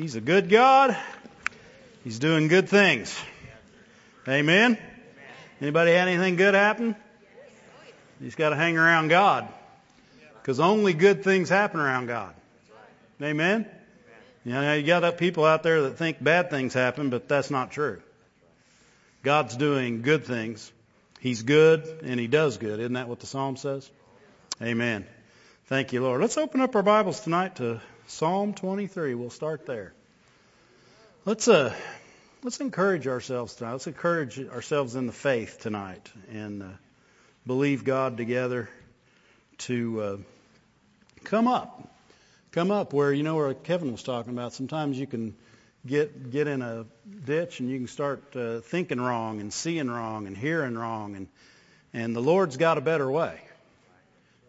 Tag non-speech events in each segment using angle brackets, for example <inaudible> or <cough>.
He's a good God. He's doing good things. Amen. Anybody had anything good happen? You just got to hang around God. Because only good things happen around God. Amen? You know, you got people out there that think bad things happen, but that's not true. God's doing good things. He's good and He does good. Isn't that what the Psalm says? Amen. Thank you, Lord. Let's open up our Bibles tonight to Psalm 23. We'll start there. Let's uh, let's encourage ourselves tonight. Let's encourage ourselves in the faith tonight and uh, believe God together to uh, come up, come up where you know where Kevin was talking about. Sometimes you can get get in a ditch and you can start uh, thinking wrong and seeing wrong and hearing wrong and and the Lord's got a better way.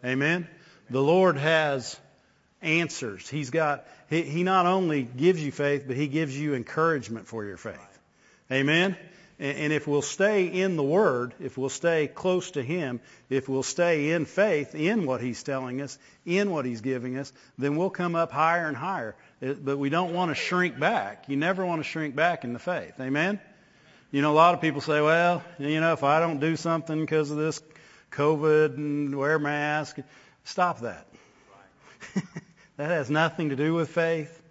Amen. The Lord has answers. He's got, he, he not only gives you faith, but he gives you encouragement for your faith. Amen? And, and if we'll stay in the Word, if we'll stay close to Him, if we'll stay in faith in what He's telling us, in what He's giving us, then we'll come up higher and higher. Uh, but we don't want to shrink back. You never want to shrink back in the faith. Amen? You know, a lot of people say, well, you know, if I don't do something because of this COVID and wear mask, stop that. <laughs> That has nothing to do with faith.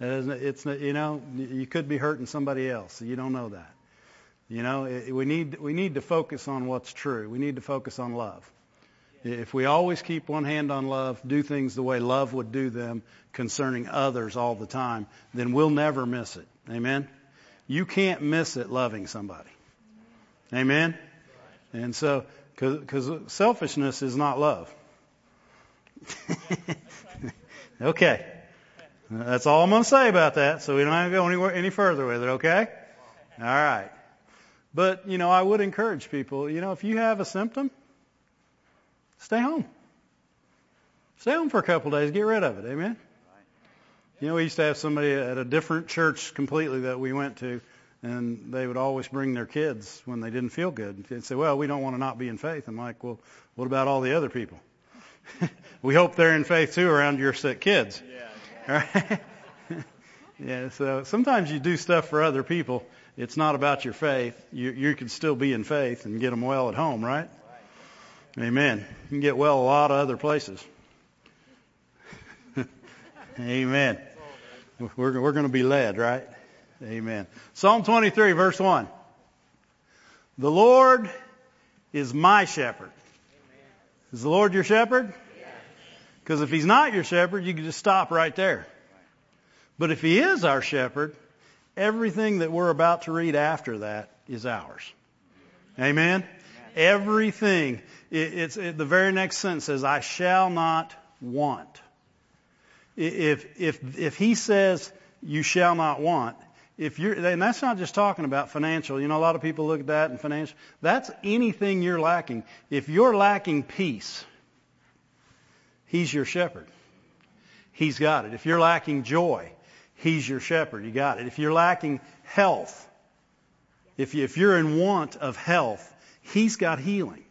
it's you know you could be hurting somebody else. You don't know that. You know we need we need to focus on what's true. We need to focus on love. If we always keep one hand on love, do things the way love would do them concerning others all the time, then we'll never miss it. Amen. You can't miss it loving somebody. Amen. And so, because selfishness is not love. <laughs> Okay. That's all I'm going to say about that, so we don't have to go anywhere, any further with it, okay? All right. But, you know, I would encourage people, you know, if you have a symptom, stay home. Stay home for a couple of days, get rid of it, amen? You know, we used to have somebody at a different church completely that we went to, and they would always bring their kids when they didn't feel good. They'd say, well, we don't want to not be in faith. I'm like, well, what about all the other people? <laughs> we hope they're in faith too around your sick kids. Yeah. <laughs> Right? yeah. So sometimes you do stuff for other people. It's not about your faith. You, you can still be in faith and get them well at home, right? right. Amen. You can get well a lot of other places. <laughs> Amen. We're, we're going to be led, right? Amen. Psalm 23, verse 1. The Lord is my shepherd. Is the Lord your shepherd? Because if he's not your shepherd, you can just stop right there. But if he is our shepherd, everything that we're about to read after that is ours. Amen? Everything. it's it, the very next sentence says, "I shall not want." If if if he says you shall not want, if you're, and that's not just talking about financial. You know, a lot of people look at that and financial. That's anything you're lacking. If you're lacking peace, He's your shepherd. He's got it. If you're lacking joy, He's your shepherd. You got it. If you're lacking health, if, you, if you're in want of health, He's got healing.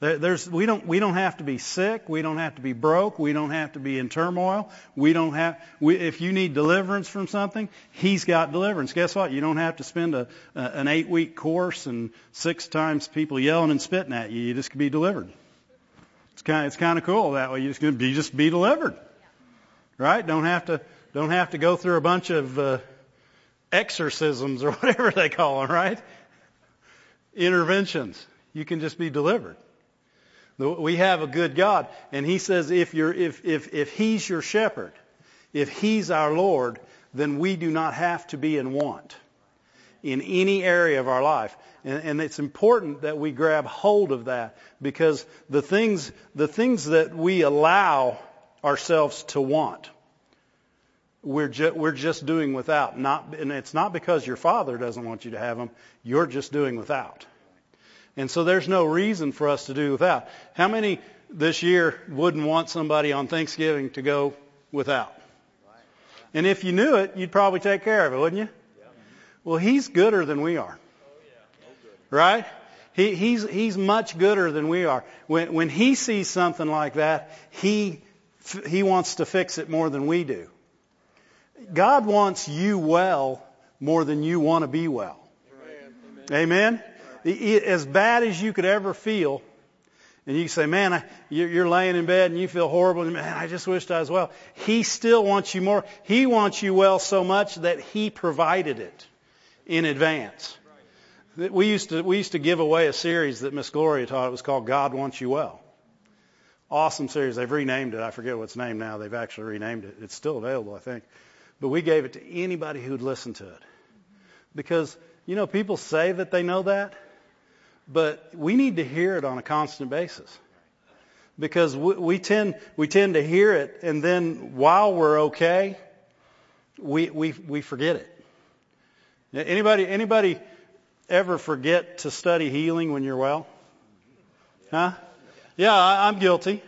There's, we, don't, we don't have to be sick. We don't have to be broke. We don't have to be in turmoil. We don't have, we, if you need deliverance from something, He's got deliverance. Guess what? You don't have to spend a, a, an eight week course and six times people yelling and spitting at you. You just can be delivered. It's kind, it's kind of cool that way. You just be, just be delivered. Right? Don't have to, don't have to go through a bunch of, uh, exorcisms or <laughs> whatever they call them, right? Interventions. You can just be delivered. We have a good God. And he says if, you're, if, if, if he's your shepherd, if he's our Lord, then we do not have to be in want in any area of our life. And, and, it's important that we grab hold of that because the things, the things that we allow ourselves to want, we're, ju- we're just doing without. Not, and it's not because your father doesn't want you to have them. You're just doing without. And so there's no reason for us to do without. How many this year wouldn't want somebody on Thanksgiving to go without? And if you knew it, you'd probably take care of it, wouldn't you? Well, he's gooder than we are. Right? He, he's, he's much gooder than we are. When, when he sees something like that, he, he wants to fix it more than we do. God wants you well more than you want to be well. Amen? As bad as you could ever feel, and you say, man, I, you're laying in bed and you feel horrible, and man, I just wished I was well. He still wants you more. He wants you well so much that He provided it in advance. We used to, we used to give away a series that Miss Gloria taught. It was called God Wants You Well. Awesome series. They've renamed it. I forget what it's named now. They've actually renamed it. It's still available, I think. But we gave it to anybody who'd listen to it. Because, you know, people say that they know that, but we need to hear it on a constant basis. Because we, we tend, we tend to hear it and then while we're okay, we, we, we forget it. Anybody, anybody ever forget to study healing when you're well? Huh? Yeah, I'm guilty.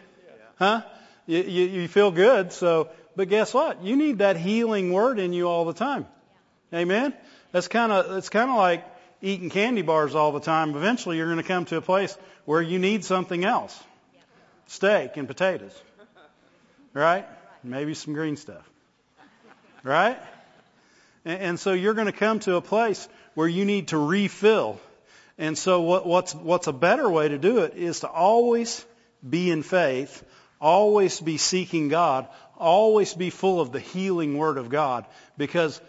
Huh? You, you, you feel good, so, but guess what? You need that healing word in you all the time. Amen? That's kind of, it's kind of like eating candy bars all the time. Eventually you're going to come to a place where you need something else. Steak and potatoes. Right? Maybe some green stuff. Right? And, so you're going to come to a place where you need to refill. And so what, what's, what's a better way to do it is to always be in faith, always be seeking God, always be full of the healing Word of God. Because,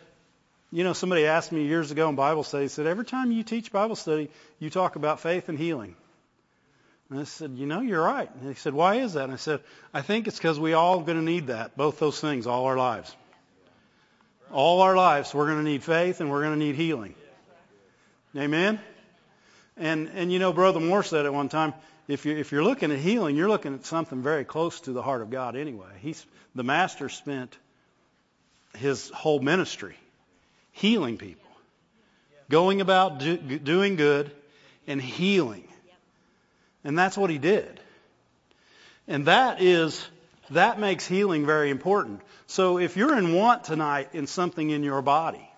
you know, somebody asked me years ago in Bible study, said, every time you teach Bible study, you talk about faith and healing. And I said, you know, you're right. And he said, why is that? And I said, I think it's because we all going to need that, both those things, all our lives. All our lives, we're going to need faith and we're going to need healing. Amen? And, and you know, Brother Moore said at one time, if you're, if you're looking at healing, you're looking at something very close to the heart of God anyway. He's, the Master spent his whole ministry healing people, going about do, doing good and healing. And that's what he did. And that is, that makes healing very important. So if you're in want tonight in something in your body,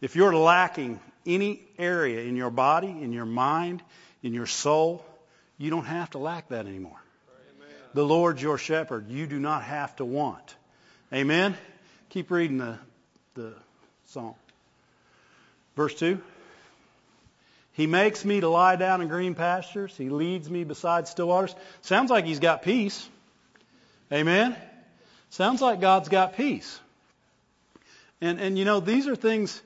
if you're lacking any area in your body, in your mind, in your soul, you don't have to lack that anymore. Amen. The Lord's your shepherd. You do not have to want. Amen? Keep reading the, the song. Verse 2. He makes me to lie down in green pastures. He leads me beside still waters. Sounds like he's got peace. Amen? Sounds like God's got peace. And, and you know, these are things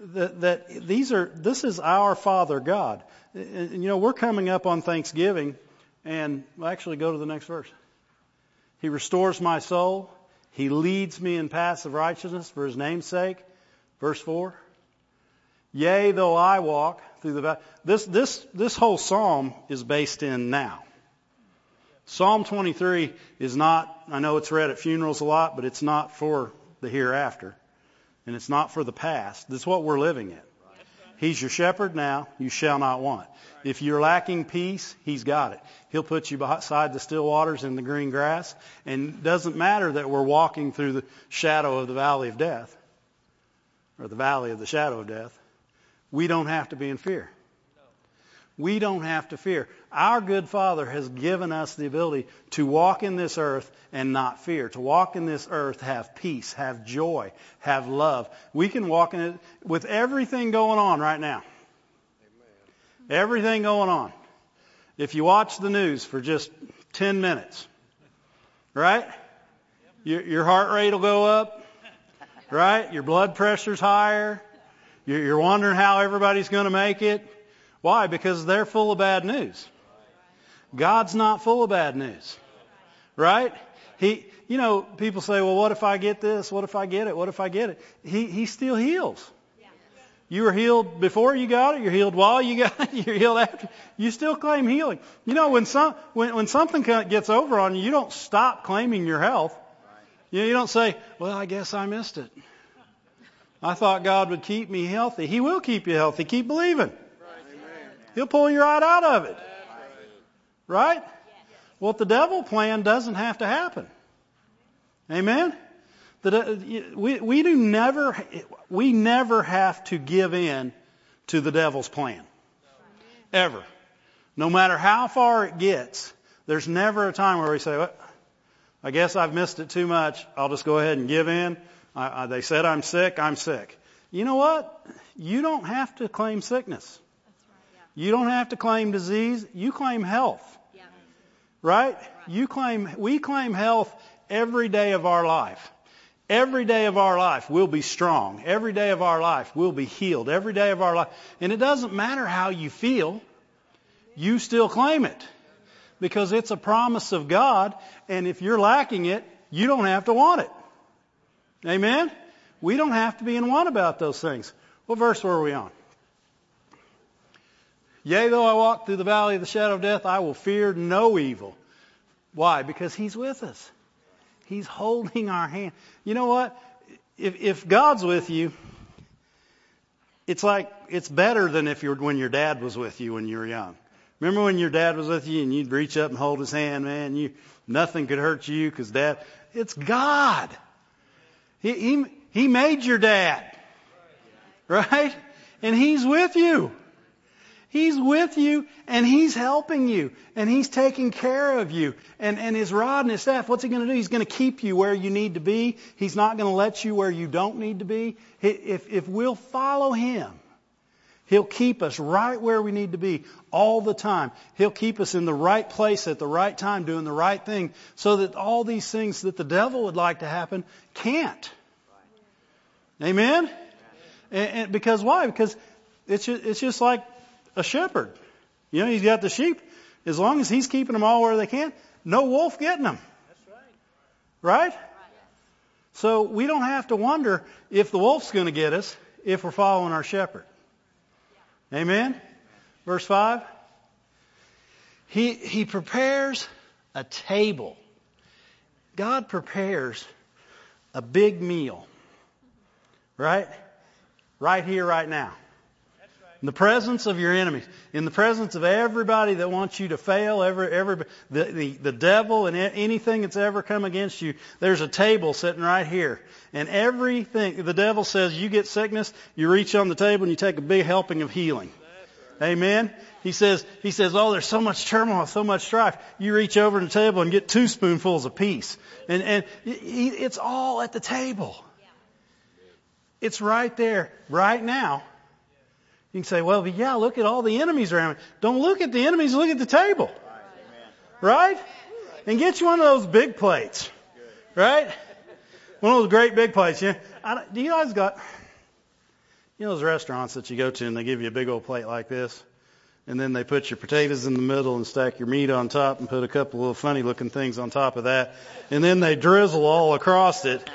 that, that these are, this is our Father God. And, you know, we're coming up on Thanksgiving, and well, actually go to the next verse. He restores my soul. He leads me in paths of righteousness for his name's sake. Verse 4. Yea, though I walk through the valley. This, this, this whole psalm is based in now. Psalm 23 is not, I know it's read at funerals a lot, but it's not for the hereafter and it's not for the past. That's what we're living in. He's your shepherd now. You shall not want. If you're lacking peace, He's got it. He'll put you beside the still waters in the green grass. And it doesn't matter that we're walking through the shadow of the valley of death or the valley of the shadow of death. We don't have to be in fear. We don't have to fear. Our good Father has given us the ability to walk in this earth and not fear. To walk in this earth, have peace, have joy, have love. We can walk in it with everything going on right now. Amen. Everything going on. If you watch the news for just 10 minutes, right? Your, your heart rate will go up, right? Your blood pressure's higher. You're, you're wondering how everybody's going to make it. Why? Because they're full of bad news. God's not full of bad news. Right? He, you know, people say, well, what if I get this? What if I get it? What if I get it? He, he still heals. You were healed before you got it. You're healed while you got it. <laughs> You're healed after. You still claim healing. You know, when some, when, when something gets over on you, you don't stop claiming your health. You, know, you don't say, well, I guess I missed it. I thought God would keep me healthy. He will keep you healthy. Keep believing. He'll pull you right out of it. Right? Well, the devil plan doesn't have to happen. Amen? The, we, we do never, we never have to give in to the devil's plan. Ever. No matter how far it gets, there's never a time where we say, well, I guess I've missed it too much. I'll just go ahead and give in. I, I, they said I'm sick, I'm sick. You know what? You don't have to claim sickness. You don't have to claim disease. You claim health. Right? You claim, we claim health every day of our life. Every day of our life we'll be strong. Every day of our life we'll be healed. Every day of our life. And it doesn't matter how you feel. You still claim it. Because it's a promise of God. And if you're lacking it, you don't have to want it. Amen? We don't have to be in want about those things. What verse were we on? Yea, though I walk through the valley of the shadow of death, I will fear no evil. Why? Because He's with us. He's holding our hand. You know what? If, if God's with you, it's like, it's better than if you're, when your dad was with you when you were young. Remember when your dad was with you and you'd reach up and hold his hand, man, you, nothing could hurt you because dad, it's God. He, he, he made your dad. Right? And he's with you. He's with you and He's helping you and He's taking care of you. And, and His rod and His staff, what's He going to do? He's going to keep you where you need to be. He's not going to let you where you don't need to be. If, if we'll follow Him, He'll keep us right where we need to be all the time. He'll keep us in the right place at the right time doing the right thing so that all these things that the devil would like to happen can't. Amen? And, and because why? Because it's just, it's just like a shepherd. You know, he's got the sheep. As long as he's keeping them all where they can, no wolf getting them. that's Right? So we don't have to wonder if the wolf's going to get us if we're following our shepherd. Amen? Verse 5. He, he prepares a table. God prepares a big meal. Right? Right here, right now. In the presence of your enemies, in the presence of everybody that wants you to fail, every, every, the, the, the devil and anything that's ever come against you, there's a table sitting right here. And everything, the devil says you get sickness, you reach on the table and you take a big helping of healing. Amen. He says, he says, oh, there's so much turmoil, so much strife. You reach over to the table and get two spoonfuls peace. And, and it's all at the table. It's right there, right now. You can say, well, yeah, look at all the enemies around me. Don't look at the enemies, look at the table. Right? And get you one of those big plates. Right? One of those great big plates. Yeah. do you guys got, you know those restaurants that you go to and they give you a big old plate like this? And then they put your potatoes in the middle and stack your meat on top and put a couple little funny looking things on top of that. And then they drizzle all across it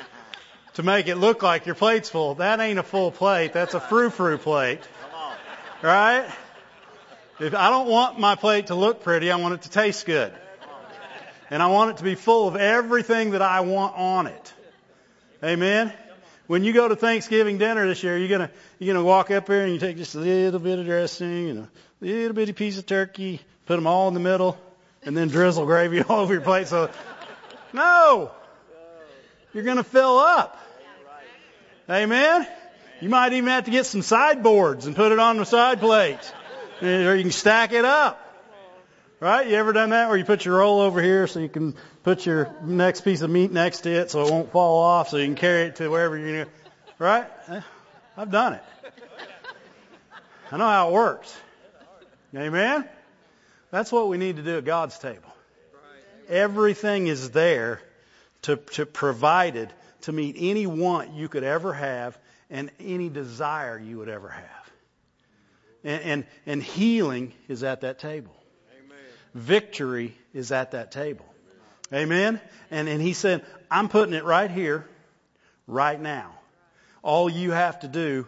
to make it look like your plate's full. That ain't a full plate. That's a frou-frou plate. Right? If I don't want my plate to look pretty, I want it to taste good. And I want it to be full of everything that I want on it. Amen? When you go to Thanksgiving dinner this year, you're gonna you're gonna walk up here and you take just a little bit of dressing and a little bitty piece of turkey, put them all in the middle, and then drizzle gravy <laughs> all over your plate. So, no, you're gonna fill up. Amen. You might even have to get some sideboards and put it on the side plates. Or you can stack it up. Right? You ever done that where you put your roll over here so you can put your next piece of meat next to it so it won't fall off so you can carry it to wherever you're going. Right? I've done it. I know how it works. Amen? That's what we need to do at God's table. Everything is there to, to provided to meet any want you could ever have and any desire you would ever have. And, and, and healing is at that table. Amen. Victory is at that table. Amen? And, and he said, I'm putting it right here, right now. All you have to do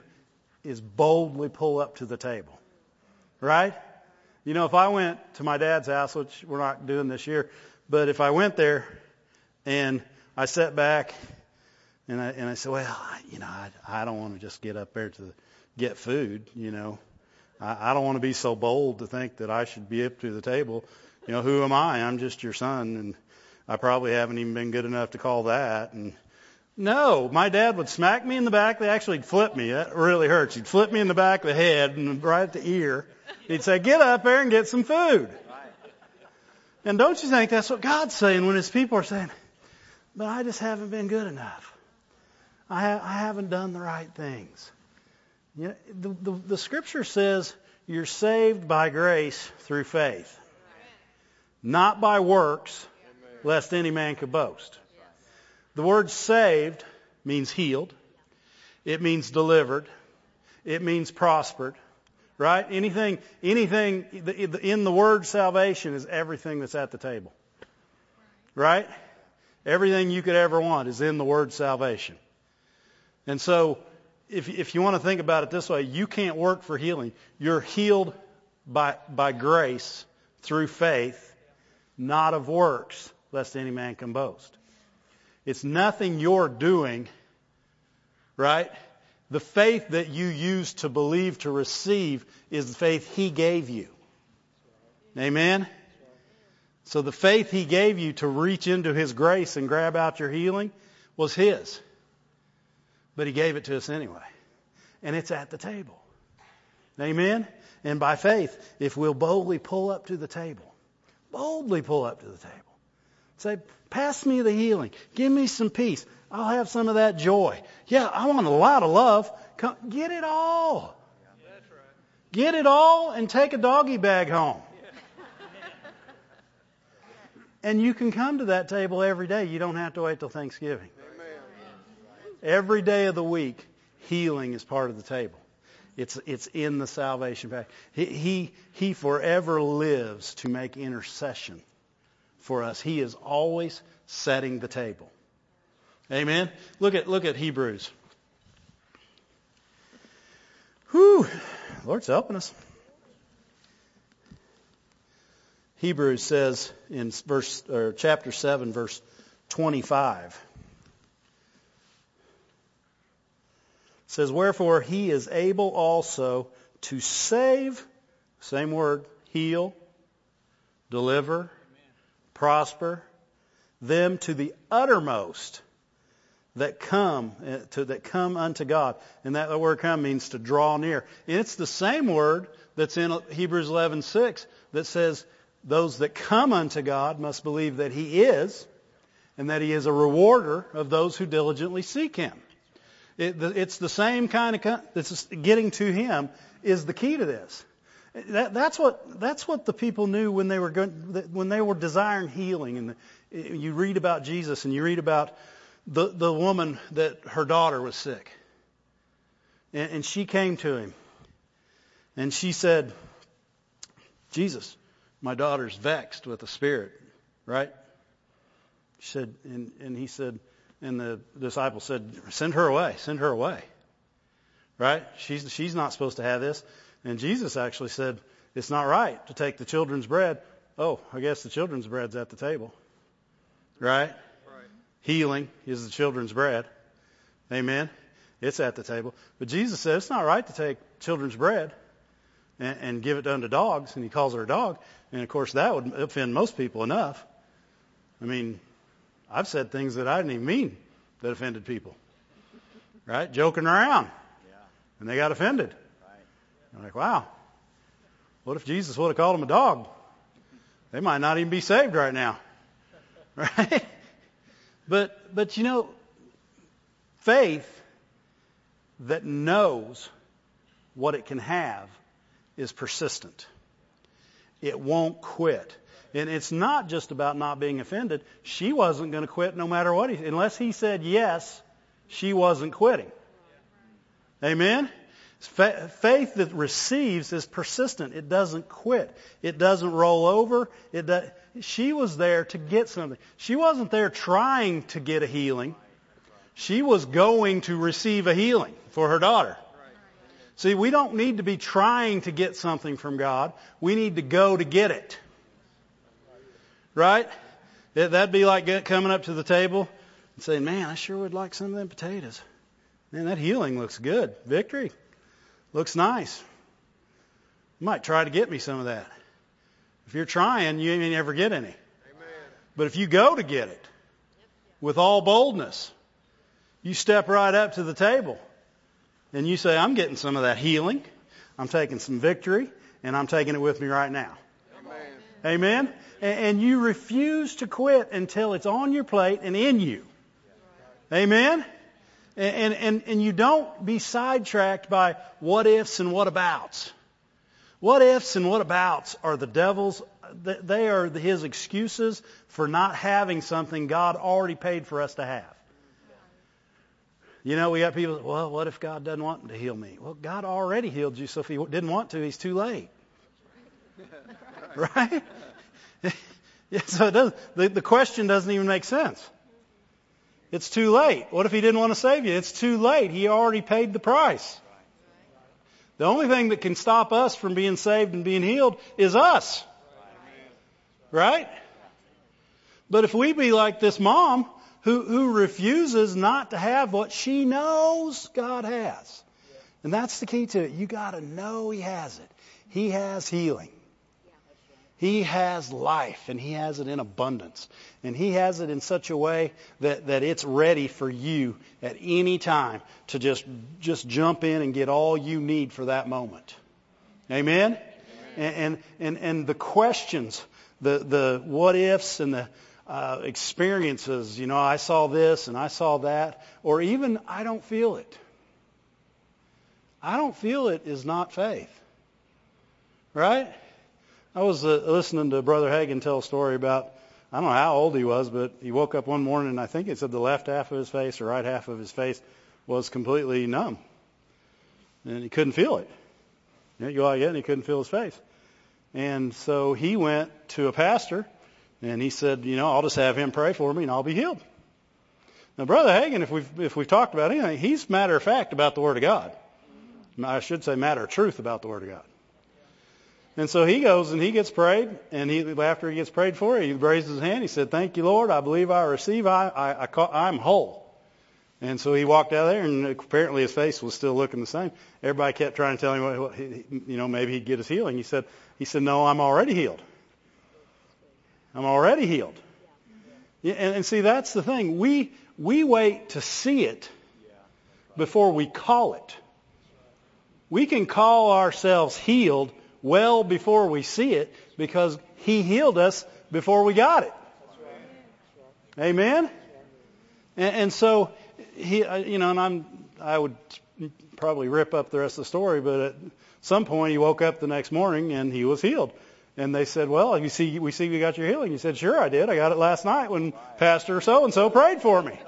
is boldly pull up to the table. Right? You know, if I went to my dad's house, which we're not doing this year, but if I went there and I sat back and I and I said, well, you know, I I don't want to just get up there to get food. You know, I, I don't want to be so bold to think that I should be up to the table. You know, who am I? I'm just your son, and I probably haven't even been good enough to call that. And no, my dad would smack me in the back. They actually flip me. That really hurts. He'd flip me in the back of the head and right at the ear. He'd say, "Get up there and get some food." And don't you think that's what God's saying when His people are saying, "But I just haven't been good enough." I, I haven't done the right things. You know, the, the, the scripture says you're saved by grace through faith, not by works, lest any man could boast. The word saved means healed. It means delivered. It means prospered. Right? Anything, anything in the word salvation is everything that's at the table. Right? Everything you could ever want is in the word salvation. And so, if, if you want to think about it this way, you can't work for healing. You're healed by, by grace through faith, not of works, lest any man can boast. It's nothing you're doing, right? The faith that you use to believe to receive is the faith He gave you. Amen? So the faith He gave you to reach into His grace and grab out your healing was His. But He gave it to us anyway. And it's at the table. Amen? And by faith, if we'll boldly pull up to the table, boldly pull up to the table, say, pass me the healing, give me some peace, I'll have some of that joy. Yeah, I want a lot of love. Come, get it all. Get it all and take a doggy bag home. And you can come to that table every day. You don't have to wait till Thanksgiving. Every day of the week, healing is part of the table. It's, it's in the salvation pack. He, he, he forever lives to make intercession for us. He is always setting the table. Amen. Look at, look at Hebrews. Whew. Lord's helping us. Hebrews says in verse or chapter 7 verse 25 says wherefore he is able also to save same word heal deliver prosper them to the uttermost that come uh, to that come unto God and that word come means to draw near and it's the same word that's in Hebrews 11:6 that says those that come unto God must believe that He is, and that He is a rewarder of those who diligently seek Him. It, it's the same kind of this getting to Him is the key to this. That, that's what that's what the people knew when they were going, when they were desiring healing. And the, you read about Jesus, and you read about the the woman that her daughter was sick, and, and she came to him, and she said, "Jesus, my daughter's vexed with the spirit, right? She said, and, and he said, and the disciple said, send her away, send her away. Right? She's, she's not supposed to have this. And Jesus actually said, it's not right to take the children's bread. Oh, I guess the children's bread's at the table. Right? right. Healing is the children's bread. Amen. It's at the table. But Jesus said it's not right to take children's bread and, and give it unto dogs, and he calls her a dog. And of course, that would offend most people enough. I mean, I've said things that I didn't even mean that offended people. Right? Joking around. Yeah. And they got offended. Right. I'm like, wow. What if Jesus would have called them a dog? They might not even be saved right now. <laughs> Right? But, but you know, faith that knows what it can have is persistent. It won't quit. And it's not just about not being offended. She wasn't going to quit no matter what he, unless he said yes, she wasn't quitting. Amen? Faith that receives is persistent. It doesn't quit. It doesn't roll over. It does, she was there to get something. She wasn't there trying to get a healing. She was going to receive a healing for her daughter. See, we don't need to be trying to get something from God. We need to go to get it. Right? That'd be like coming up to the table and saying, man, I sure would like some of them potatoes. Man, that healing looks good. Victory looks nice. You might try to get me some of that. If you're trying, you may never get any. Amen. But if you go to get it with all boldness, you step right up to the table and you say, I'm getting some of that healing, I'm taking some victory, and I'm taking it with me right now. Amen. And you refuse to quit until it's on your plate and in you. Amen? And, and, and you don't be sidetracked by what ifs and what abouts. What ifs and what abouts are the devil's, they are his excuses for not having something God already paid for us to have. You know, we got people, well, what if God doesn't want to heal me? Well, God already healed you, so if he didn't want to, he's too late. <laughs> right? <laughs> yeah, so does, the, the question doesn't even make sense. It's too late. What if he didn't want to save you? It's too late. He already paid the price. The only thing that can stop us from being saved and being healed is us. Right? But if we be like this mom who, who refuses not to have what she knows God has, and that's the key to it. You gotta know He has it. He has healing. He has life and he has it in abundance. And he has it in such a way that, that it's ready for you at any time to just, just jump in and get all you need for that moment. Amen? Amen. And, and, and, the questions, the, the what ifs and the uh, experiences, you know, I saw this and I saw that, or even I don't feel it. I don't feel it is not faith. Right? I was uh, listening to Brother Hagin tell a story about, I don't know how old he was, but he woke up one morning and I think it said the left half of his face or right half of his face was completely numb. And he couldn't feel it. You, know, you go out again and he couldn't feel his face. And so he went to a pastor and he said, you know, I'll just have him pray for me and I'll be healed. Now, Brother Hagin, if we've, if we've talked about anything, he's matter of fact about the Word of God. I should say matter of truth about the Word of God. And so he goes and he gets prayed, and he, after he gets prayed for, he raises his hand. He said, "Thank you, Lord. I believe I receive. I, I, I I'm whole." And so he walked out there, and apparently his face was still looking the same. Everybody kept trying to tell him, what, you know, maybe he'd get his healing. He said, "He said, no, I'm already healed. I'm already healed." Yeah, and, and see, that's the thing. We we wait to see it before we call it. We can call ourselves healed well before we see it because He healed us before we got it. Amen? And, and so, he, uh, you know, and I'm, I would probably rip up the rest of the story, but at some point he woke up the next morning and he was healed. And they said, well, you see, we see you got your healing. He said, sure, I did. I got it last night when Pastor so and so prayed for me.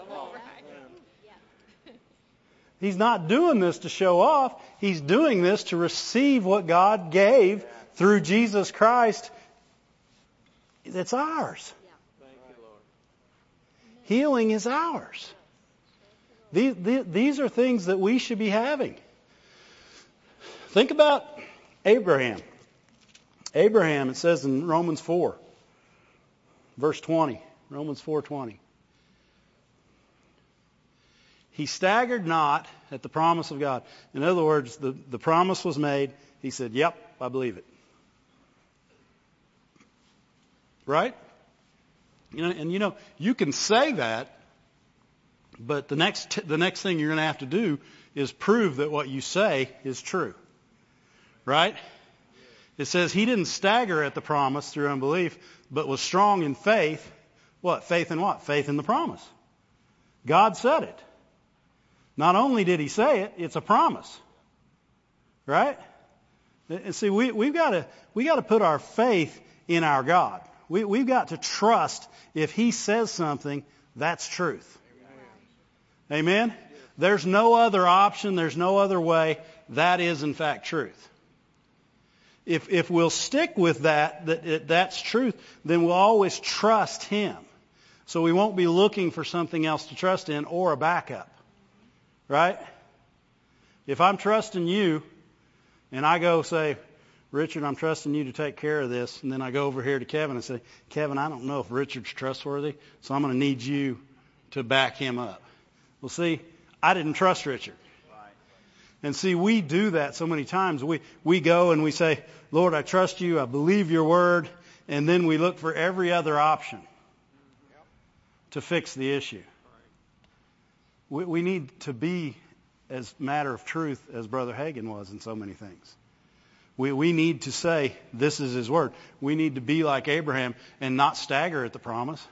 He's not doing this to show off. He's doing this to receive what God gave through Jesus Christ. It's ours. Healing is ours. These, these are things that we should be having. Think about Abraham. Abraham, it says in Romans 4, verse 20. Romans 4:20. He staggered not at the promise of God. In other words, the, the promise was made. He said, Yep, I believe it. Right? You know, and you know, you can say that, but the next, the next thing you're going to have to do is prove that what you say is true. Right? It says he didn't stagger at the promise through unbelief, but was strong in faith. What? Faith in what? Faith in the promise. God said it. Not only did he say it, it's a promise. Right? And see, we, we've got to, we got to put our faith in our God. We, we've got to trust if he says something, that's truth. Amen? There's no other option. There's no other way. That is, in fact, truth. If, if we'll stick with that, that that's truth, then we'll always trust him. So we won't be looking for something else to trust in or a backup. Right? If I'm trusting you and I go say, Richard, I'm trusting you to take care of this, and then I go over here to Kevin and say, Kevin, I don't know if Richard's trustworthy, so I'm going to need you to back him up. Well, see, I didn't trust Richard. And see, we do that so many times. We, we go and we say, Lord, I trust you, I believe your word, and then we look for every other option to fix the issue. We, we need to be as matter of truth as Brother Hagin was in so many things. We, we need to say, this is his word. We need to be like Abraham and not stagger at the promise.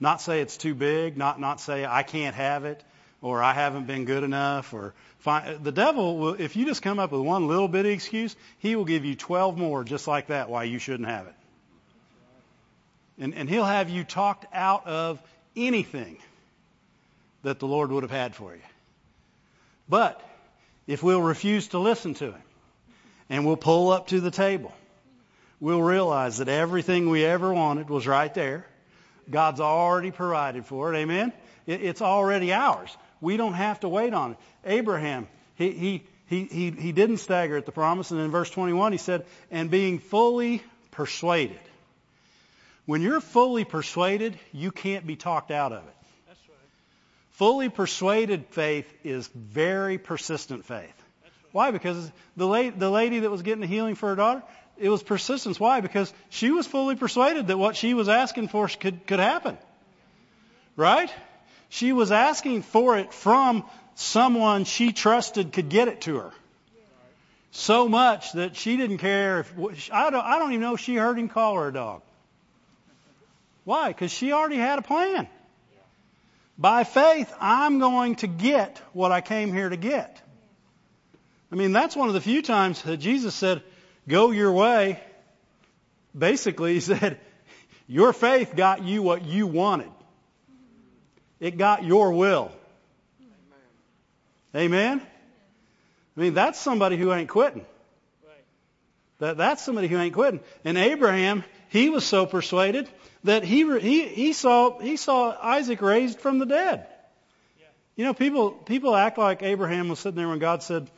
Not say it's too big, not, not say I can't have it, or I haven't been good enough, or the devil will, if you just come up with one little bitty excuse, he will give you 12 more just like that why you shouldn't have it. And, and he'll have you talked out of anything that the Lord would have had for you. But if we'll refuse to listen to him and we'll pull up to the table, we'll realize that everything we ever wanted was right there. God's already provided for it. Amen? It's already ours. We don't have to wait on it. Abraham, he, he, he, he, he didn't stagger at the promise. And in verse 21, he said, and being fully persuaded. When you're fully persuaded, you can't be talked out of it. Fully persuaded faith is very persistent faith. Why? Because the, la- the lady that was getting the healing for her daughter, it was persistence. Why? Because she was fully persuaded that what she was asking for could, could happen. Right? She was asking for it from someone she trusted could get it to her. So much that she didn't care if I don't, I don't even know if she heard him call her a dog. Why? Because she already had a plan. By faith, I'm going to get what I came here to get. I mean, that's one of the few times that Jesus said, go your way. Basically, he said, your faith got you what you wanted. It got your will. Amen? I mean, that's somebody who ain't quitting. That, that's somebody who ain't quitting. And Abraham, he was so persuaded that he, he, he, saw, he saw Isaac raised from the dead. You know, people, people act like Abraham was sitting there when God said,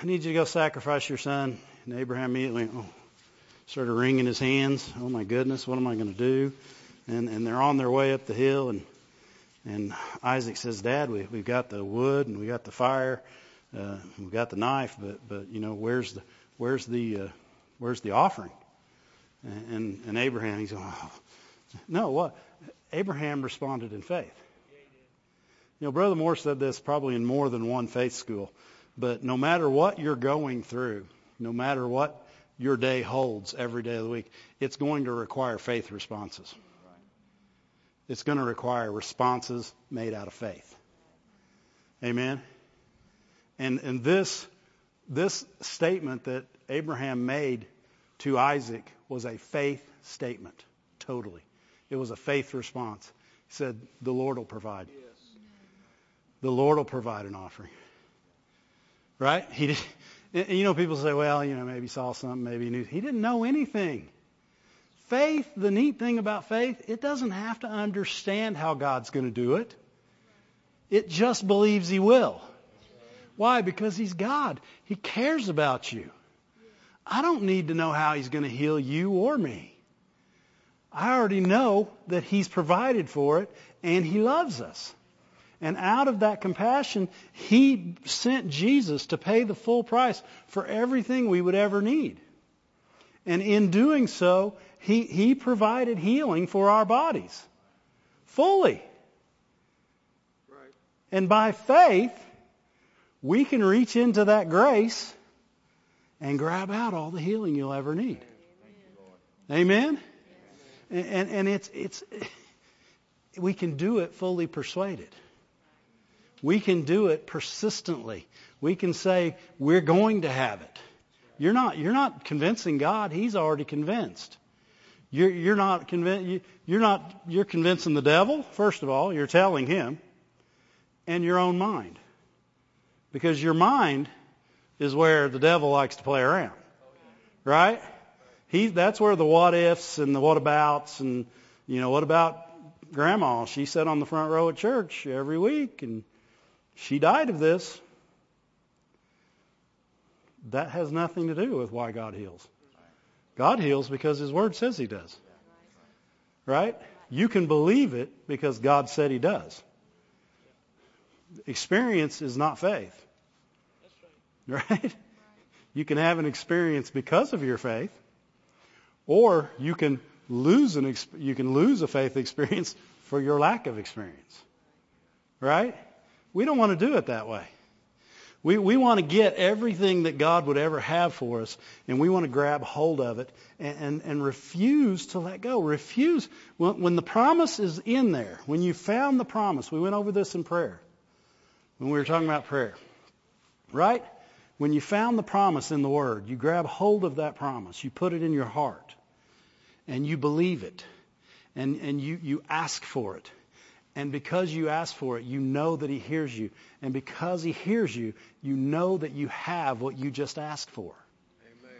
I need you to go sacrifice your son. And Abraham immediately oh, started wringing his hands. Oh my goodness, what am I going to do? And, and they're on their way up the hill and and Isaac says, Dad, we, we've got the wood and we got the fire, uh, we've got the knife, but, but, you know, where's the, where's the, uh, where's the offering? And, and, Abraham, he's going, oh. no, what? Abraham responded in faith. You know, Brother Moore said this probably in more than one faith school, but no matter what you're going through, no matter what your day holds every day of the week, it's going to require faith responses. It's going to require responses made out of faith. Amen. And and this this statement that Abraham made to Isaac was a faith statement. Totally. It was a faith response. He said, The Lord will provide. The Lord will provide an offering. Right? He did, you know, people say, well, you know, maybe he saw something, maybe he knew. He didn't know anything. Faith, the neat thing about faith, it doesn't have to understand how God's going to do it. It just believes He will. Why? Because He's God. He cares about you. I don't need to know how He's going to heal you or me. I already know that He's provided for it and He loves us. And out of that compassion, He sent Jesus to pay the full price for everything we would ever need. And in doing so, he, he provided healing for our bodies fully. Right. And by faith, we can reach into that grace and grab out all the healing you'll ever need. Amen? And, and, and it's, it's, <sighs> we can do it fully persuaded. We can do it persistently. We can say, we're going to have it. You're not, you're not convincing God. He's already convinced. You're, you're not convinced. You're not. You're convincing the devil. First of all, you're telling him, and your own mind, because your mind is where the devil likes to play around, right? He. That's where the what ifs and the what abouts and you know what about grandma? She sat on the front row at church every week and she died of this. That has nothing to do with why God heals. God heals because His Word says He does. Right? You can believe it because God said He does. Experience is not faith. <laughs> Right? You can have an experience because of your faith, or you can lose an you can lose a faith experience for your lack of experience. Right? We don't want to do it that way. We, we want to get everything that God would ever have for us, and we want to grab hold of it and, and, and refuse to let go. Refuse. When, when the promise is in there, when you found the promise, we went over this in prayer. when we were talking about prayer. Right? When you found the promise in the Word, you grab hold of that promise, you put it in your heart, and you believe it, and, and you, you ask for it. And because you ask for it, you know that He hears you. And because He hears you, you know that you have what you just asked for. Amen.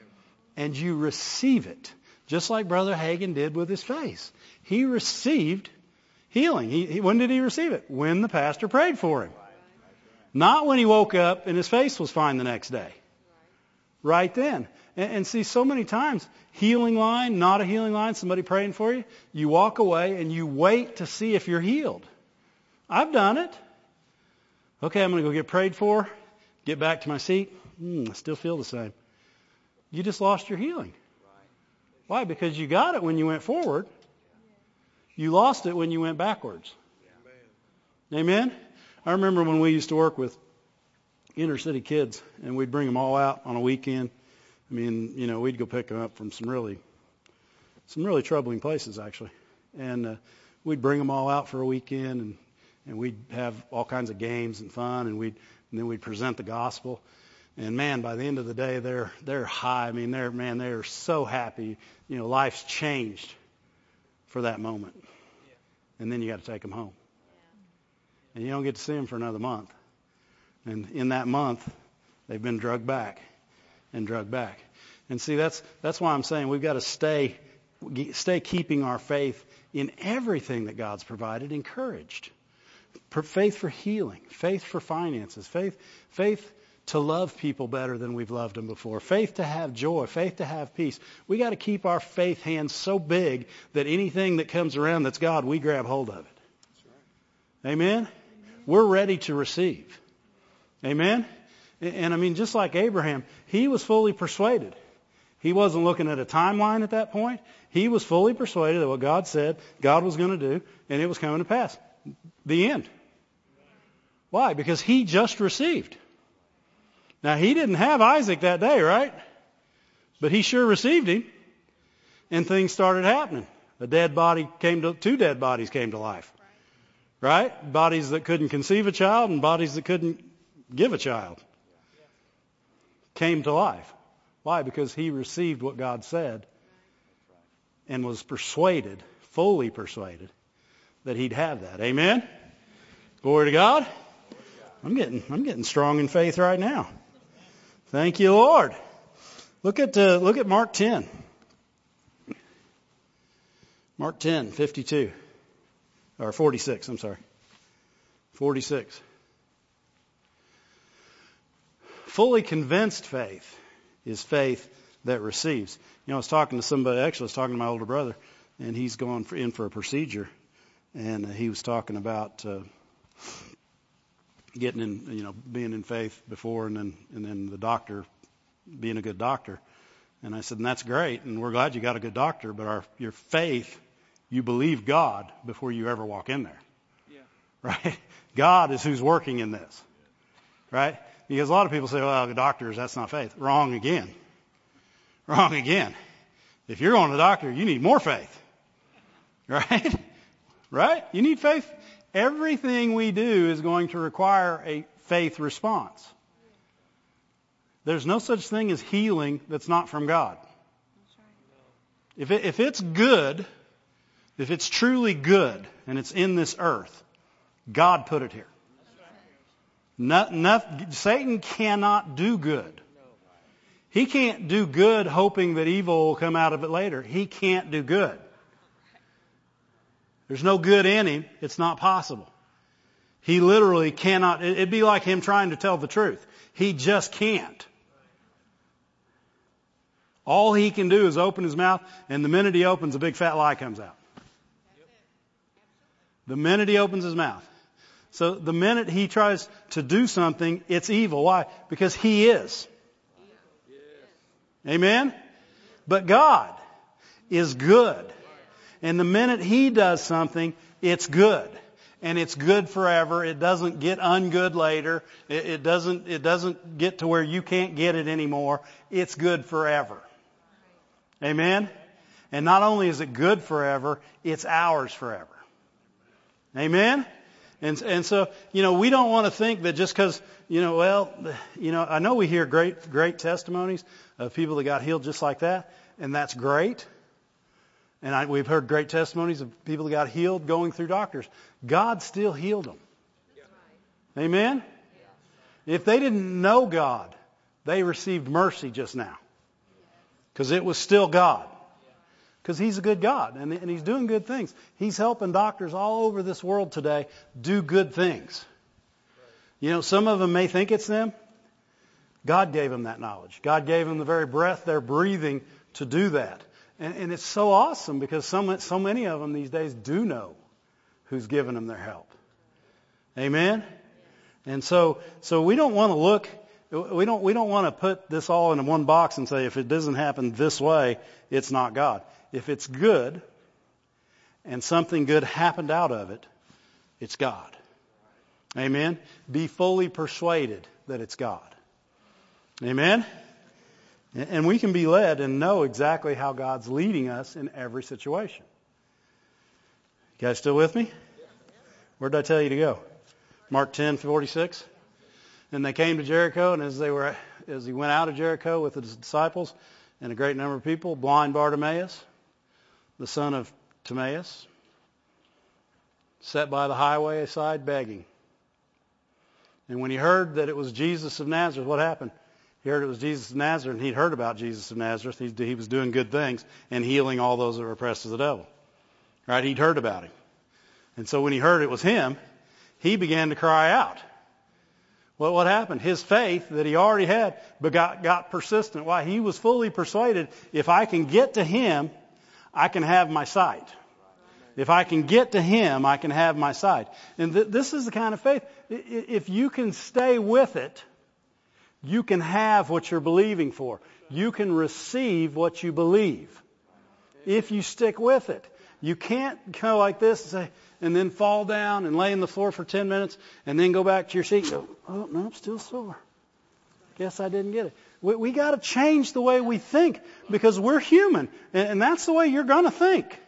And you receive it, just like Brother Hagin did with his face. He received healing. He, he, when did he receive it? When the pastor prayed for him. Not when he woke up and his face was fine the next day. Right then. And, and see, so many times, healing line, not a healing line, somebody praying for you, you walk away and you wait to see if you're healed. I've done it. Okay, I'm going to go get prayed for, get back to my seat. Mm, I still feel the same. You just lost your healing. Why? Because you got it when you went forward. You lost it when you went backwards. Amen? I remember when we used to work with inner city kids and we'd bring them all out on a weekend. I mean, you know, we'd go pick them up from some really, some really troubling places actually. And uh, we'd bring them all out for a weekend and, and we'd have all kinds of games and fun and we'd, and then we'd present the gospel. And man, by the end of the day, they're, they're high. I mean, they're, man, they're so happy. You know, life's changed for that moment. And then you got to take them home. And you don't get to see them for another month. And in that month, they've been drugged back and drugged back. And see, that's, that's why I'm saying we've got to stay, stay keeping our faith in everything that God's provided encouraged. Faith for healing, faith for finances, faith, faith to love people better than we've loved them before. Faith to have joy. Faith to have peace. We got to keep our faith hands so big that anything that comes around that's God, we grab hold of it. Right. Amen? We're ready to receive. Amen? And I mean, just like Abraham, he was fully persuaded. He wasn't looking at a timeline at that point. He was fully persuaded that what God said, God was going to do, and it was coming to pass. The end. Why? Because he just received. Now, he didn't have Isaac that day, right? But he sure received him. And things started happening. A dead body came to, two dead bodies came to life. Right? Bodies that couldn't conceive a child and bodies that couldn't give a child came to life. Why? Because he received what God said and was persuaded, fully persuaded, that he'd have that. Amen? Glory to God. I'm getting, I'm getting strong in faith right now. Thank you, Lord. Look at uh, look at Mark 10. Mark 10, 52. Or 46, I'm sorry. 46. Fully convinced faith is faith that receives. You know, I was talking to somebody, actually I was talking to my older brother, and he's going for, in for a procedure, and he was talking about uh, getting in, you know, being in faith before, and then and then the doctor being a good doctor. And I said, and that's great, and we're glad you got a good doctor, but our your faith, you believe God before you ever walk in there. Yeah. <laughs> Right? God is who's working in this. Right? Because a lot of people say, well, the doctors, that's not faith. Wrong again. Wrong again. If you're going to the doctor, you need more faith. <laughs> Right? Right? You need faith Everything we do is going to require a faith response. There's no such thing as healing that's not from God. If, it, if it's good, if it's truly good and it's in this earth, God put it here. Satan cannot do good. He can't do good hoping that evil will come out of it later. He can't do good. There's no good in him. It's not possible. He literally cannot, it'd be like him trying to tell the truth. He just can't. All he can do is open his mouth, and the minute he opens, a big fat lie comes out. The minute he opens his mouth. So the minute he tries to do something, it's evil. Why? Because he is. Amen? But God is good. And the minute he does something, it's good. And it's good forever. It doesn't get ungood later. It, it, doesn't, it doesn't get to where you can't get it anymore. It's good forever. Amen? And not only is it good forever, it's ours forever. Amen? And, and so, you know, we don't want to think that just because, you know, well, you know, I know we hear great, great testimonies of people that got healed just like that, and that's great. And I, we've heard great testimonies of people that got healed going through doctors. God still healed them. Amen? If they didn't know God, they received mercy just now. Because it was still God. Because He's a good God and, and He's doing good things. He's helping doctors all over this world today do good things. You know, some of them may think it's them. God gave them that knowledge. God gave them the very breath they're breathing to do that. And, and it's so awesome because so, so many of them these days do know who's given them their help. Amen? And so, so we don't want to look, we don't, we don't want to put this all in one box and say if it doesn't happen this way, it's not God. If it's good and something good happened out of it, it's God. Amen? Be fully persuaded that it's God. Amen? And we can be led and know exactly how God's leading us in every situation. You guys still with me? Where did I tell you to go? Mark 10:46. And they came to Jericho, and as they were as he went out of Jericho with his disciples and a great number of people, blind Bartimaeus, the son of Timaeus, sat by the highway side begging. And when he heard that it was Jesus of Nazareth, what happened? He heard it was Jesus of Nazareth, and he'd heard about Jesus of Nazareth. He, he was doing good things and healing all those that were oppressed of the devil. Right? He'd heard about him. And so when he heard it was him, he began to cry out. Well, what happened? His faith that he already had got, got persistent. Why? He was fully persuaded if I can get to him, I can have my sight. If I can get to him, I can have my sight. And th- this is the kind of faith. If you can stay with it, you can have what you're believing for. You can receive what you believe. If you stick with it. You can't go like this and say, and then fall down and lay on the floor for 10 minutes and then go back to your seat and go, oh, no, I'm still sore. Guess I didn't get it. We, we got to change the way we think because we're human and, and that's the way you're going to think.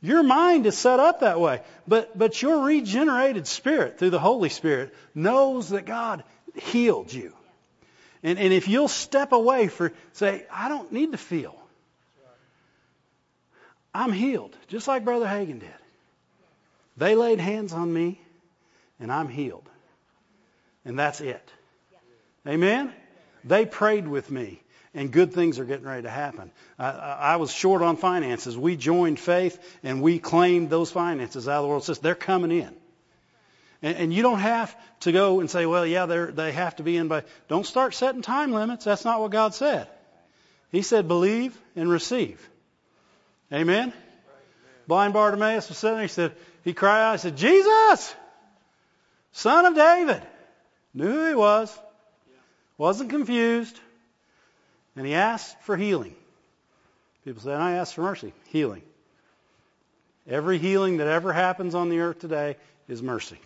Your mind is set up that way. But, but your regenerated spirit through the Holy Spirit knows that God healed you. And, and if you'll step away for, say, I don't need to feel. I'm healed, just like Brother Hagin did. They laid hands on me, and I'm healed. And that's it. Amen? They prayed with me, and good things are getting ready to happen. I, I was short on finances. We joined faith, and we claimed those finances out of the world system. They're coming in. And, and you don't have to go and say, well, yeah, they have to be in by. Don't start setting time limits. That's not what God said. He said, believe and receive. Amen? Blind Bartimaeus was sitting there. He said, he cried out, he said, Jesus, son of David. Knew who he was. Wasn't confused. And he asked for healing. People say, I asked for mercy. Healing. Every healing that ever happens on the earth today is mercy.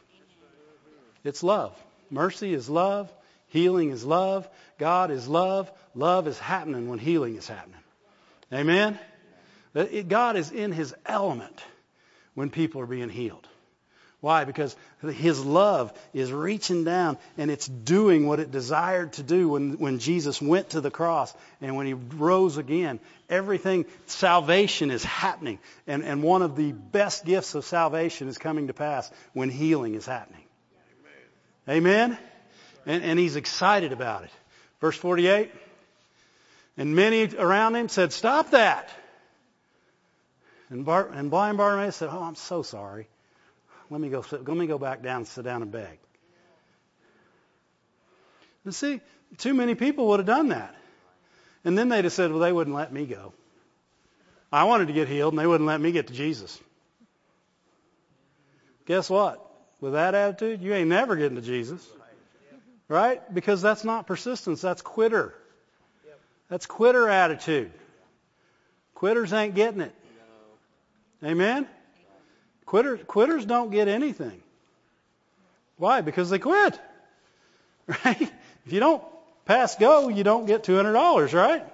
It's love. Mercy is love. Healing is love. God is love. Love is happening when healing is happening. Amen? God is in his element when people are being healed. Why? Because his love is reaching down and it's doing what it desired to do when, when Jesus went to the cross and when he rose again. Everything, salvation is happening. And, and one of the best gifts of salvation is coming to pass when healing is happening. Amen? Amen? And, and he's excited about it. Verse 48. And many around him said, Stop that. And, Bar- and blind Bartimaeus said, "Oh, I'm so sorry. Let me go. Sit, let me go back down, sit down, and beg." And see, too many people would have done that, and then they'd have said, "Well, they wouldn't let me go. I wanted to get healed, and they wouldn't let me get to Jesus." Guess what? With that attitude, you ain't never getting to Jesus. Right? Because that's not persistence, that's quitter. That's quitter attitude. Quitters ain't getting it. Amen? Quitters, quitters don't get anything. Why? Because they quit. <laughs> Right? If you don't pass go, you don't get $200, right?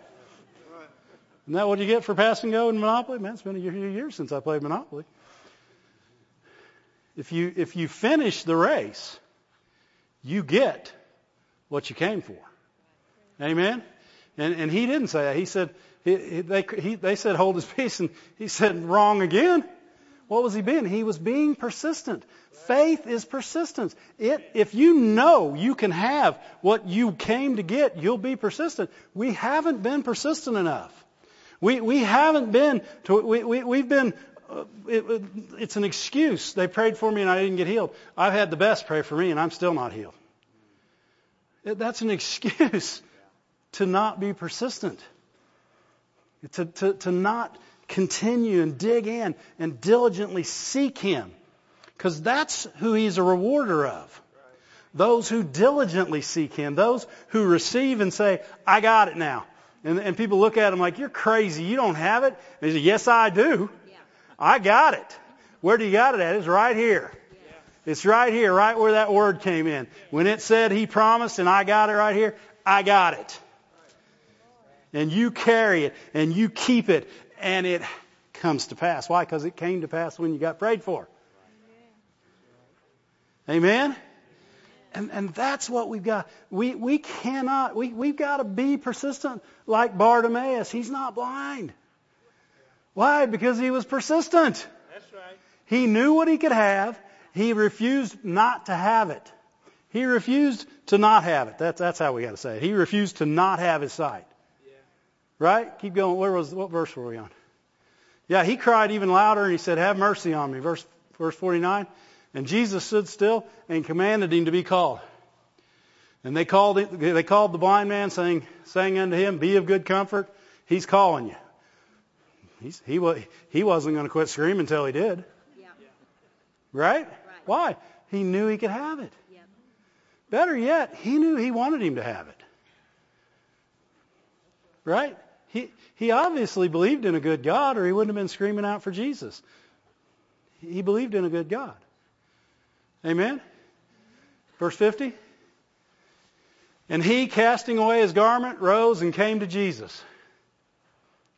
Isn't that what you get for pass and go in Monopoly? Man, it's been a few years since I played Monopoly. if you, if you finish the race, you get what you came for. Amen? And, and he didn't say that. He said, he, he, they, he, they said hold his peace and he said wrong again. What was he being? He was being persistent. Faith is persistence. It, if you know you can have what you came to get, you'll be persistent. We haven't been persistent enough. We, we haven't been, to, we, we, we've been, uh, it, it's an excuse. They prayed for me and I didn't get healed. I've had the best pray for me and I'm still not healed. That's an <laughs> excuse to not be persistent. To, to, to not continue and dig in and diligently seek Him. Because that's who He's a rewarder of. Those who diligently seek Him. Those who receive and say, I got it now. And, and people look at Him like, you're crazy. You don't have it. And He says, yes, I do. I got it. Where do you got it at? It's right here. It's right here, right where that word came in. When it said He promised and I got it right here, I got it. And you carry it and you keep it and it comes to pass. Why? Because it came to pass when you got prayed for. Amen? And, and that's what we've got. We, we cannot, we, we've got to be persistent like Bartimaeus. He's not blind. Why? Because he was persistent. That's right. He knew what he could have. He refused not to have it. He refused to not have it. That's, that's how we got to say it. He refused to not have his sight. Right? Keep going. Where was what verse were we on? Yeah, he cried even louder and he said, "Have mercy on me." Verse verse 49. And Jesus stood still and commanded him to be called. And they called they called the blind man, saying, saying unto him, "Be of good comfort. He's calling you." He's, he he wasn't going to quit screaming until he did. Yeah. Right? Right. Why? He knew he could have it. Better yet, he knew he wanted him to have it. Right? He, he obviously believed in a good God or he wouldn't have been screaming out for Jesus. He believed in a good God. Amen? Verse 50. And he, casting away his garment, rose and came to Jesus.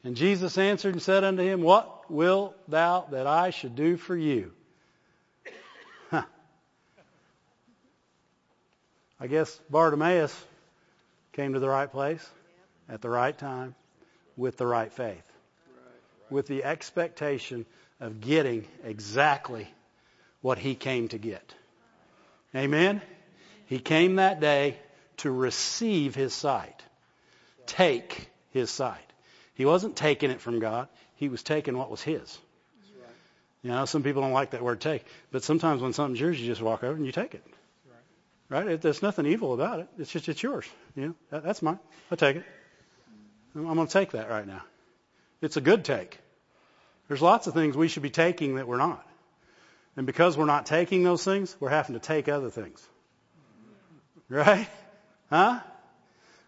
And Jesus answered and said unto him, What wilt thou that I should do for you? I guess Bartimaeus came to the right place at the right time with the right faith, with the expectation of getting exactly what he came to get. Amen? He came that day to receive his sight, take his sight. He wasn't taking it from God. He was taking what was his. You know, some people don't like that word take, but sometimes when something's yours, you just walk over and you take it. Right? There's nothing evil about it. It's just it's yours. You know, that, that's mine. I take it. I'm going to take that right now. It's a good take. There's lots of things we should be taking that we're not. And because we're not taking those things, we're having to take other things. Right? Huh?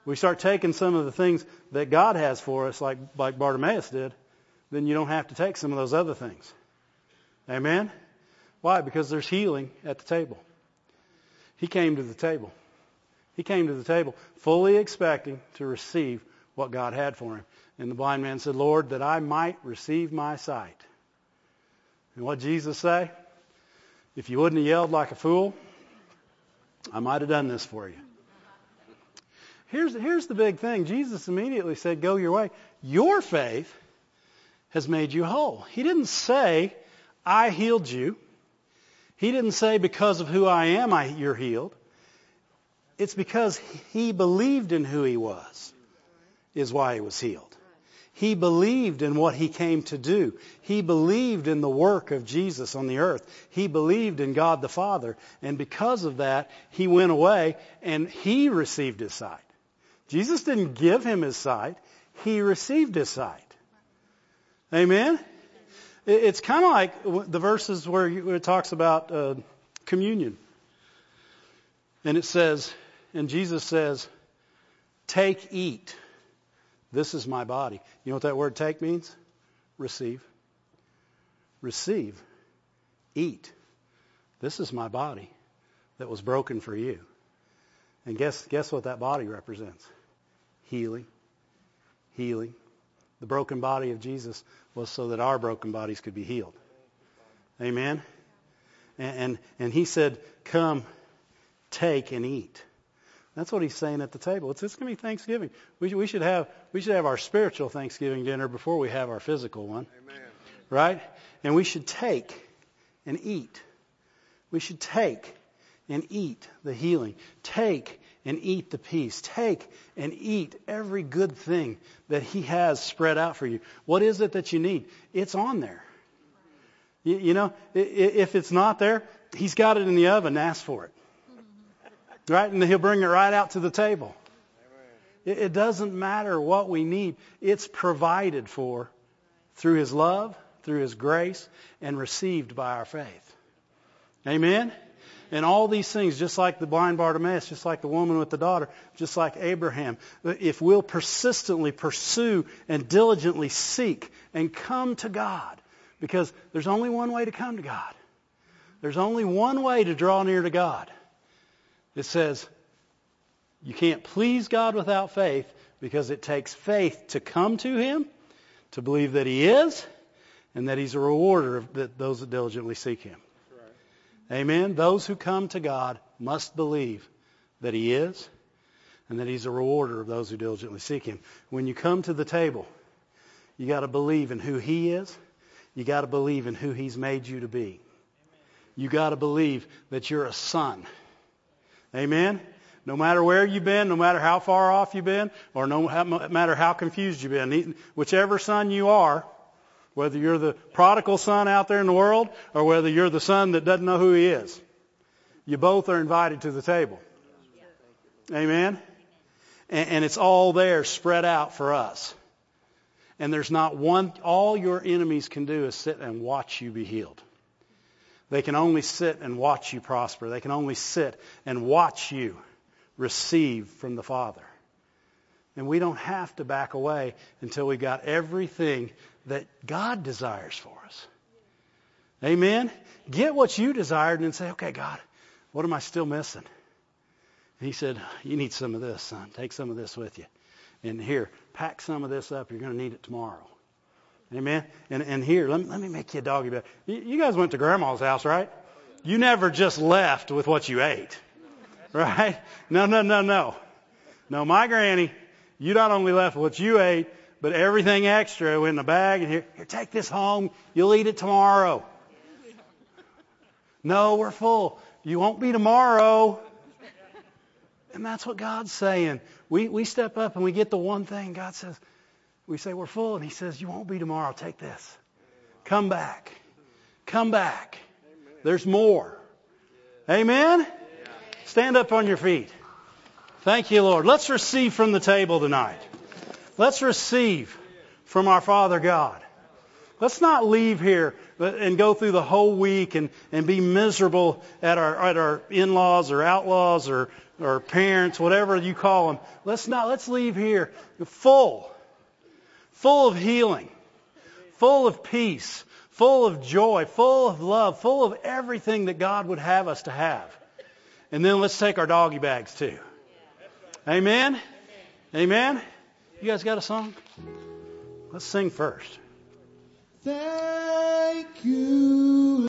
We start taking some of the things that God has for us, like, like Bartimaeus did, then you don't have to take some of those other things. Amen? Why? Because there's healing at the table. He came to the table. He came to the table fully expecting to receive what God had for him. And the blind man said, Lord, that I might receive my sight. And what Jesus say? If you wouldn't have yelled like a fool, I might have done this for you. Here's, here's the big thing. Jesus immediately said, go your way. Your faith has made you whole. He didn't say, I healed you. He didn't say, because of who I am, I, you're healed. It's because he believed in who he was is why he was healed. He believed in what he came to do. He believed in the work of Jesus on the earth. He believed in God the Father. And because of that, he went away and he received his sight. Jesus didn't give him his sight. He received his sight. Amen? It's kind of like the verses where it talks about uh, communion. And it says, and Jesus says, take, eat. This is my body. You know what that word take means? Receive. Receive. Eat. This is my body that was broken for you. And guess, guess what that body represents? Healing. Healing. The broken body of Jesus was so that our broken bodies could be healed. Amen? And, and, and he said, come, take and eat. That's what he's saying at the table. It's, it's going to be Thanksgiving. We, we, should have, we should have our spiritual Thanksgiving dinner before we have our physical one. Amen. Right? And we should take and eat. We should take and eat the healing. Take and eat the peace. Take and eat every good thing that He has spread out for you. What is it that you need? It's on there. You, you know, if it's not there, He's got it in the oven. Ask for it. Right? And He'll bring it right out to the table. It, it doesn't matter what we need. It's provided for through His love, through His grace, and received by our faith. Amen? And all these things, just like the blind Bartimaeus, just like the woman with the daughter, just like Abraham, if we'll persistently pursue and diligently seek and come to God, because there's only one way to come to God. There's only one way to draw near to God. It says you can't please God without faith because it takes faith to come to Him, to believe that He is, and that He's a rewarder of those that diligently seek Him. Amen. Those who come to God must believe that He is and that He's a rewarder of those who diligently seek Him. When you come to the table, you got to believe in who He is. You got to believe in who He's made you to be. You got to believe that you're a son. Amen. No matter where you've been, no matter how far off you've been, or no matter how confused you've been, whichever son you are, whether you're the prodigal son out there in the world or whether you're the son that doesn't know who he is. You both are invited to the table. Amen? And, it's all there spread out for us. And there's not one, all your enemies can do is sit and watch you be healed. They can only sit and watch you prosper. They can only sit and watch you receive from the Father. And we don't have to back away until we've got everything that God desires for us. Amen? Get what you desired and then say, okay, God, what am I still missing? And he said, you need some of this, son. Take some of this with you. And here, pack some of this up. You're going to need it tomorrow. Amen? And, and here, let me, let me make you a doggy bed. You, guys went to grandma's house, right? You never just left with what you ate. <laughs> Right? No, no, no, no. No, my granny, you not only left what you ate, but everything extra in the bag and here, here, take this home. You'll eat it tomorrow. <laughs> No, we're full. You won't be tomorrow. And that's what God's saying. We, we step up and we get the one thing. God says, we say we're full, and He says, You won't be tomorrow. Take this. Come back. Come back. There's more. Amen? Stand up on your feet. Thank you, Lord. Let's receive from the table tonight. Let's receive from our Father God. Let's not leave here and go through the whole week and, and be miserable at our, at our in-laws or outlaws or, or parents, whatever you call them. Let's not, let's leave here full, full of healing, full of peace, full of joy, full of love, full of everything that God would have us to have. And then let's take our doggy bags too. Amen? Amen? You guys got a song? Let's sing first. Thank you.